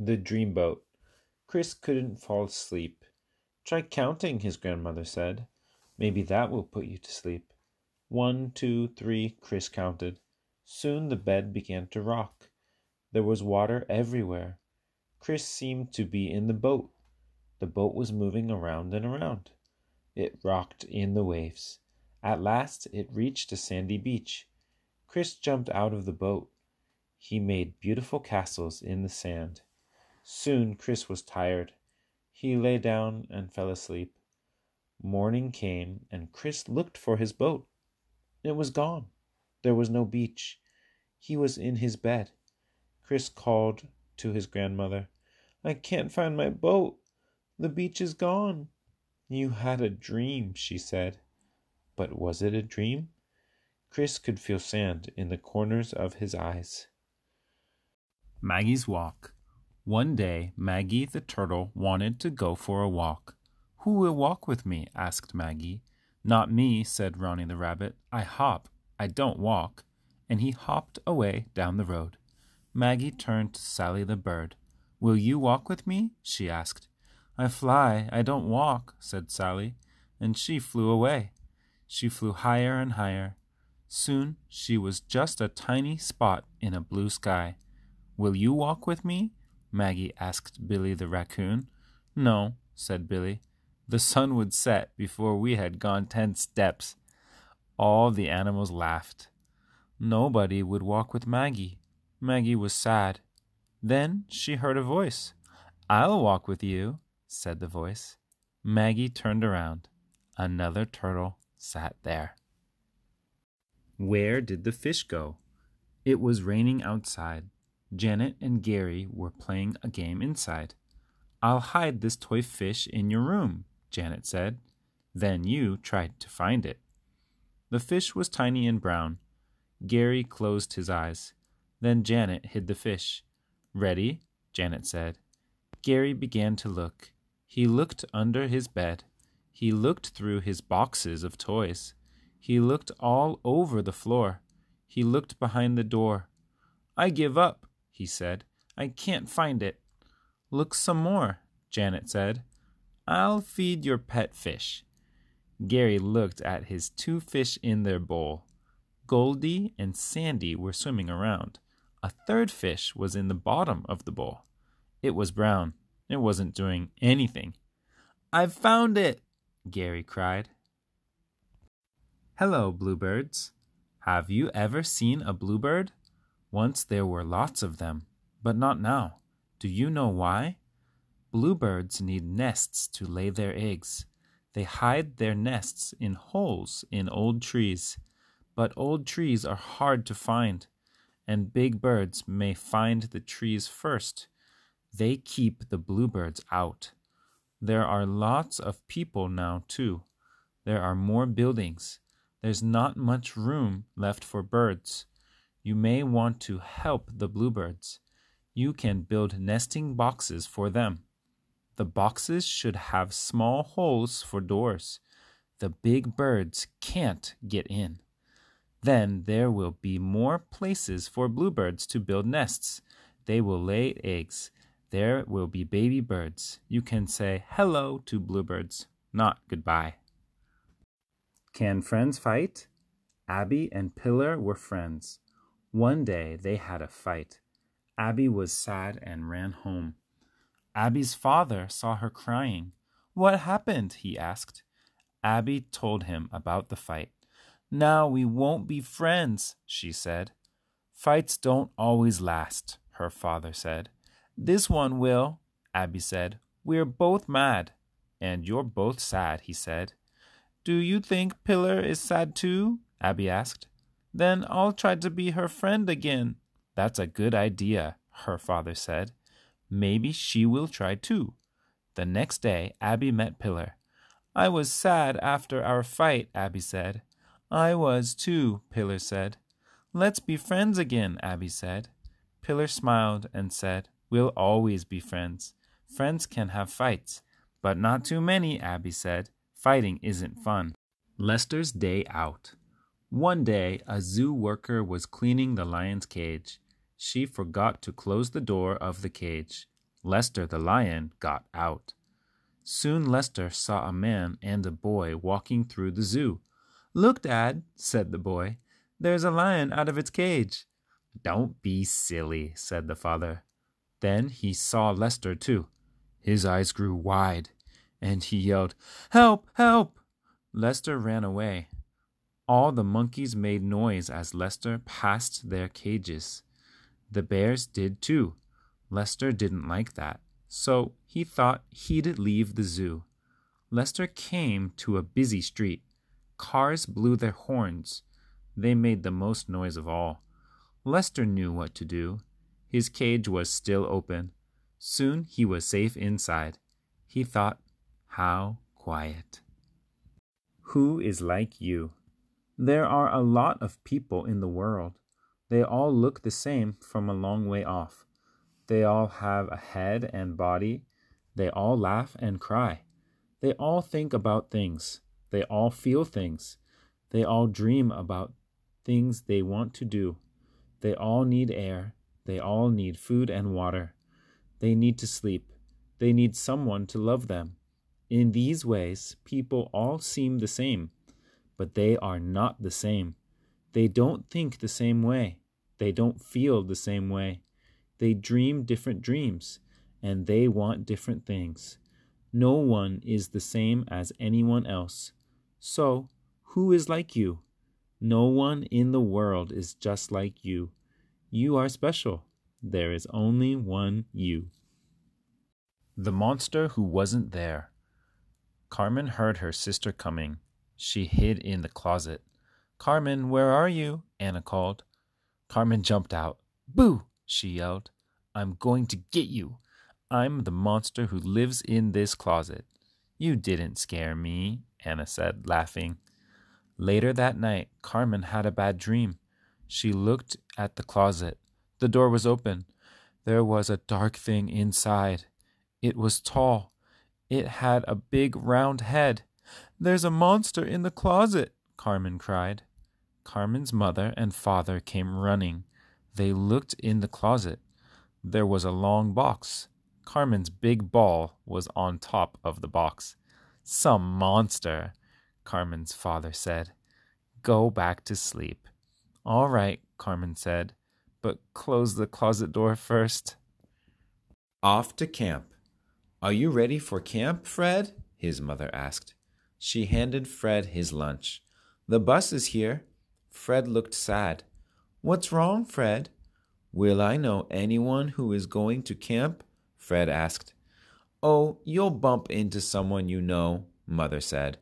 The Dreamboat. Chris couldn't fall asleep. Try counting, his grandmother said. Maybe that will put you to sleep. One, two, three, Chris counted. Soon the bed began to rock. There was water everywhere. Chris seemed to be in the boat. The boat was moving around and around. It rocked in the waves. At last it reached a sandy beach. Chris jumped out of the boat. He made beautiful castles in the sand. Soon Chris was tired. He lay down and fell asleep. Morning came, and Chris looked for his boat. It was gone. There was no beach. He was in his bed. Chris called to his grandmother, I can't find my boat. The beach is gone. You had a dream, she said. But was it a dream? Chris could feel sand in the corners of his eyes. Maggie's Walk. One day, Maggie the turtle wanted to go for a walk. Who will walk with me? asked Maggie. Not me, said Ronnie the rabbit. I hop, I don't walk. And he hopped away down the road. Maggie turned to Sally the bird. Will you walk with me? she asked. I fly, I don't walk, said Sally, and she flew away. She flew higher and higher. Soon she was just a tiny spot in a blue sky. Will you walk with me? Maggie asked Billy the raccoon. No, said Billy. The sun would set before we had gone ten steps. All the animals laughed. Nobody would walk with Maggie. Maggie was sad. Then she heard a voice. I'll walk with you, said the voice. Maggie turned around. Another turtle sat there. Where did the fish go? It was raining outside. Janet and Gary were playing a game inside. I'll hide this toy fish in your room, Janet said. Then you tried to find it. The fish was tiny and brown. Gary closed his eyes. Then Janet hid the fish. Ready? Janet said. Gary began to look. He looked under his bed. He looked through his boxes of toys. He looked all over the floor. He looked behind the door. I give up, he said. I can't find it. Look some more, Janet said. I'll feed your pet fish. Gary looked at his two fish in their bowl. Goldie and Sandy were swimming around. A third fish was in the bottom of the bowl. It was brown. It wasn't doing anything. I've found it! Gary cried. Hello, bluebirds. Have you ever seen a bluebird? Once there were lots of them, but not now. Do you know why? Bluebirds need nests to lay their eggs. They hide their nests in holes in old trees. But old trees are hard to find, and big birds may find the trees first. They keep the bluebirds out. There are lots of people now, too. There are more buildings. There's not much room left for birds. You may want to help the bluebirds. You can build nesting boxes for them. The boxes should have small holes for doors. The big birds can't get in. Then there will be more places for bluebirds to build nests. They will lay eggs. There will be baby birds. You can say hello to bluebirds, not goodbye. Can friends fight? Abby and Pilar were friends. One day they had a fight. Abby was sad and ran home. Abby's father saw her crying. What happened? he asked. Abby told him about the fight. Now we won't be friends, she said. Fights don't always last, her father said. This one will, Abby said. We're both mad. And you're both sad, he said. Do you think Pilar is sad too? Abby asked. Then I'll try to be her friend again. That's a good idea, her father said. Maybe she will try too. The next day, Abby met Pilar. I was sad after our fight, Abby said. I was too, Pilar said. Let's be friends again, Abby said. Pilar smiled and said, We'll always be friends. Friends can have fights, but not too many, Abby said. Fighting isn't fun. Lester's Day Out. One day, a zoo worker was cleaning the lion's cage. She forgot to close the door of the cage. Lester the lion got out. Soon Lester saw a man and a boy walking through the zoo. Look, Dad, said the boy, there's a lion out of its cage. Don't be silly, said the father. Then he saw Lester too. His eyes grew wide, and he yelled, Help! Help! Lester ran away. All the monkeys made noise as Lester passed their cages. The bears did too. Lester didn't like that, so he thought he'd leave the zoo. Lester came to a busy street. Cars blew their horns. They made the most noise of all. Lester knew what to do. His cage was still open. Soon he was safe inside. He thought, how quiet. Who is like you? There are a lot of people in the world. They all look the same from a long way off. They all have a head and body. They all laugh and cry. They all think about things. They all feel things. They all dream about things they want to do. They all need air. They all need food and water. They need to sleep. They need someone to love them. In these ways, people all seem the same, but they are not the same. They don't think the same way. They don't feel the same way. They dream different dreams, and they want different things. No one is the same as anyone else. So, who is like you? No one in the world is just like you. You are special. There is only one you. The monster who wasn't there. Carmen heard her sister coming. She hid in the closet. Carmen, where are you? Anna called. Carmen jumped out. Boo! she yelled. I'm going to get you. I'm the monster who lives in this closet. You didn't scare me, Anna said, laughing. Later that night, Carmen had a bad dream. She looked at the closet. The door was open. There was a dark thing inside. It was tall. It had a big round head. There's a monster in the closet, Carmen cried. Carmen's mother and father came running. They looked in the closet. There was a long box. Carmen's big ball was on top of the box. Some monster, Carmen's father said. Go back to sleep. All right, Carmen said, but close the closet door first. Off to camp. Are you ready for camp, Fred? his mother asked. She handed Fred his lunch. The bus is here. Fred looked sad. What's wrong, Fred? Will I know anyone who is going to camp? Fred asked. Oh, you'll bump into someone you know, Mother said.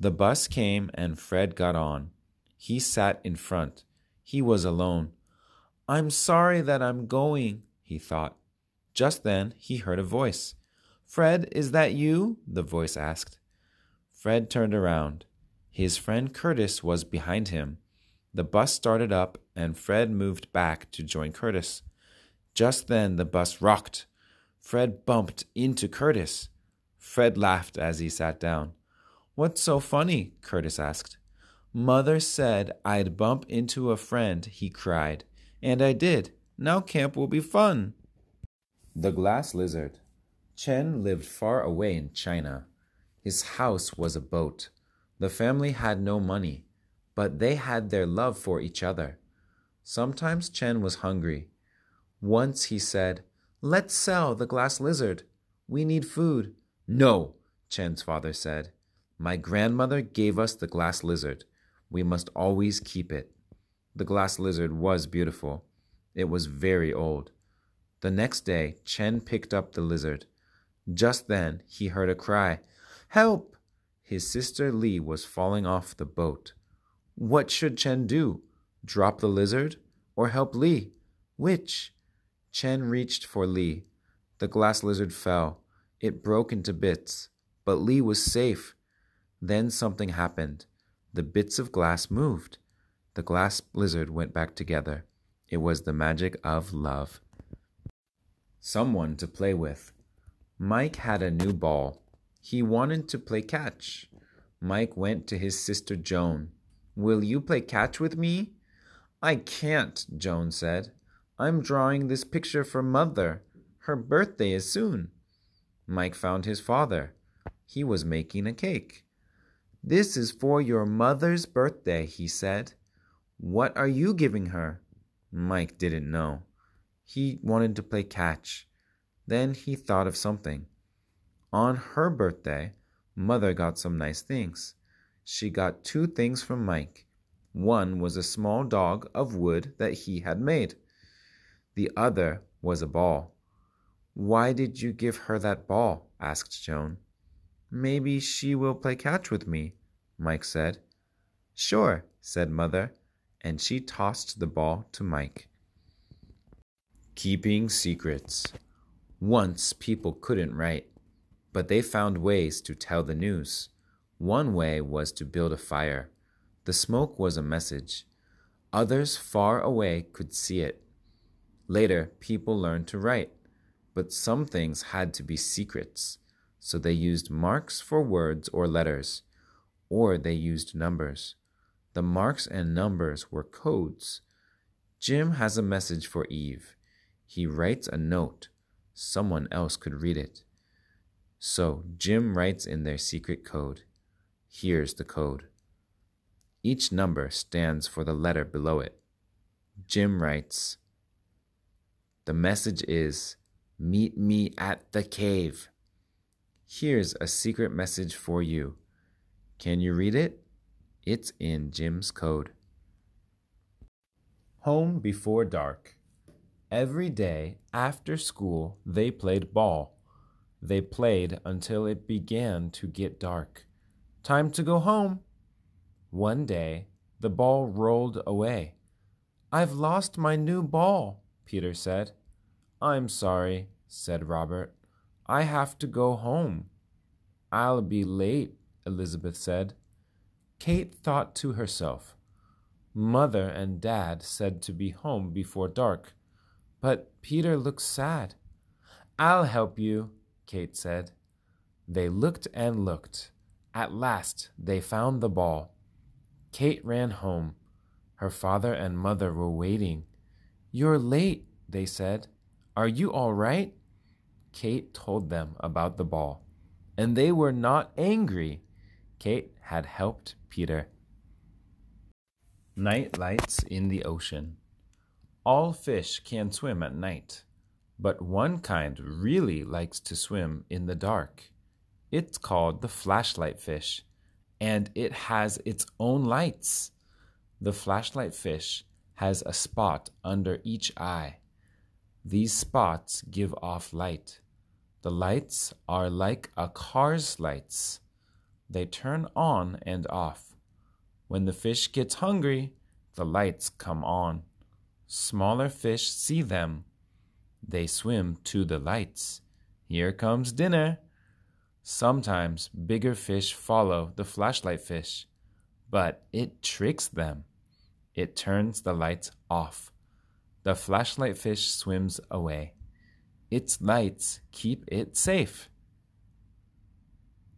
The bus came and Fred got on. He sat in front. He was alone. I'm sorry that I'm going, he thought. Just then he heard a voice. Fred, is that you? the voice asked. Fred turned around. His friend Curtis was behind him. The bus started up and Fred moved back to join Curtis. Just then the bus rocked. Fred bumped into Curtis. Fred laughed as he sat down. What's so funny? Curtis asked. Mother said I'd bump into a friend, he cried. And I did. Now camp will be fun. The Glass Lizard. Chen lived far away in China. His house was a boat. The family had no money, but they had their love for each other. Sometimes Chen was hungry. Once he said, Let's sell the glass lizard. We need food. No, Chen's father said. My grandmother gave us the glass lizard. We must always keep it. The glass lizard was beautiful. It was very old. The next day, Chen picked up the lizard. Just then, he heard a cry Help! His sister Li was falling off the boat. What should Chen do? Drop the lizard or help Li? Which? Chen reached for Li. The glass lizard fell. It broke into bits, but Li was safe. Then something happened. The bits of glass moved. The glass lizard went back together. It was the magic of love. Someone to play with. Mike had a new ball. He wanted to play catch. Mike went to his sister Joan. Will you play catch with me? I can't, Joan said. I'm drawing this picture for Mother. Her birthday is soon. Mike found his father. He was making a cake. This is for your mother's birthday, he said. What are you giving her? Mike didn't know. He wanted to play catch. Then he thought of something. On her birthday, Mother got some nice things. She got two things from Mike. One was a small dog of wood that he had made. The other was a ball. Why did you give her that ball? asked Joan. Maybe she will play catch with me, Mike said. Sure, said Mother, and she tossed the ball to Mike. Keeping secrets. Once people couldn't write, but they found ways to tell the news. One way was to build a fire. The smoke was a message. Others far away could see it. Later, people learned to write, but some things had to be secrets, so they used marks for words or letters, or they used numbers. The marks and numbers were codes. Jim has a message for Eve. He writes a note. Someone else could read it. So Jim writes in their secret code. Here's the code. Each number stands for the letter below it. Jim writes, The message is, Meet me at the cave. Here's a secret message for you. Can you read it? It's in Jim's code. Home before dark. Every day after school, they played ball. They played until it began to get dark. Time to go home. One day, the ball rolled away. I've lost my new ball, Peter said. I'm sorry, said Robert. I have to go home. I'll be late, Elizabeth said. Kate thought to herself, Mother and Dad said to be home before dark, but Peter looks sad. I'll help you, Kate said. They looked and looked. At last they found the ball. Kate ran home. Her father and mother were waiting. You're late, they said. Are you all right? Kate told them about the ball, and they were not angry. Kate had helped Peter. Night lights in the ocean. All fish can swim at night, but one kind really likes to swim in the dark. It's called the flashlight fish, and it has its own lights. The flashlight fish has a spot under each eye. These spots give off light. The lights are like a car's lights. They turn on and off. When the fish gets hungry, the lights come on. Smaller fish see them. They swim to the lights. Here comes dinner. Sometimes bigger fish follow the flashlight fish, but it tricks them. It turns the lights off. The flashlight fish swims away. Its lights keep it safe.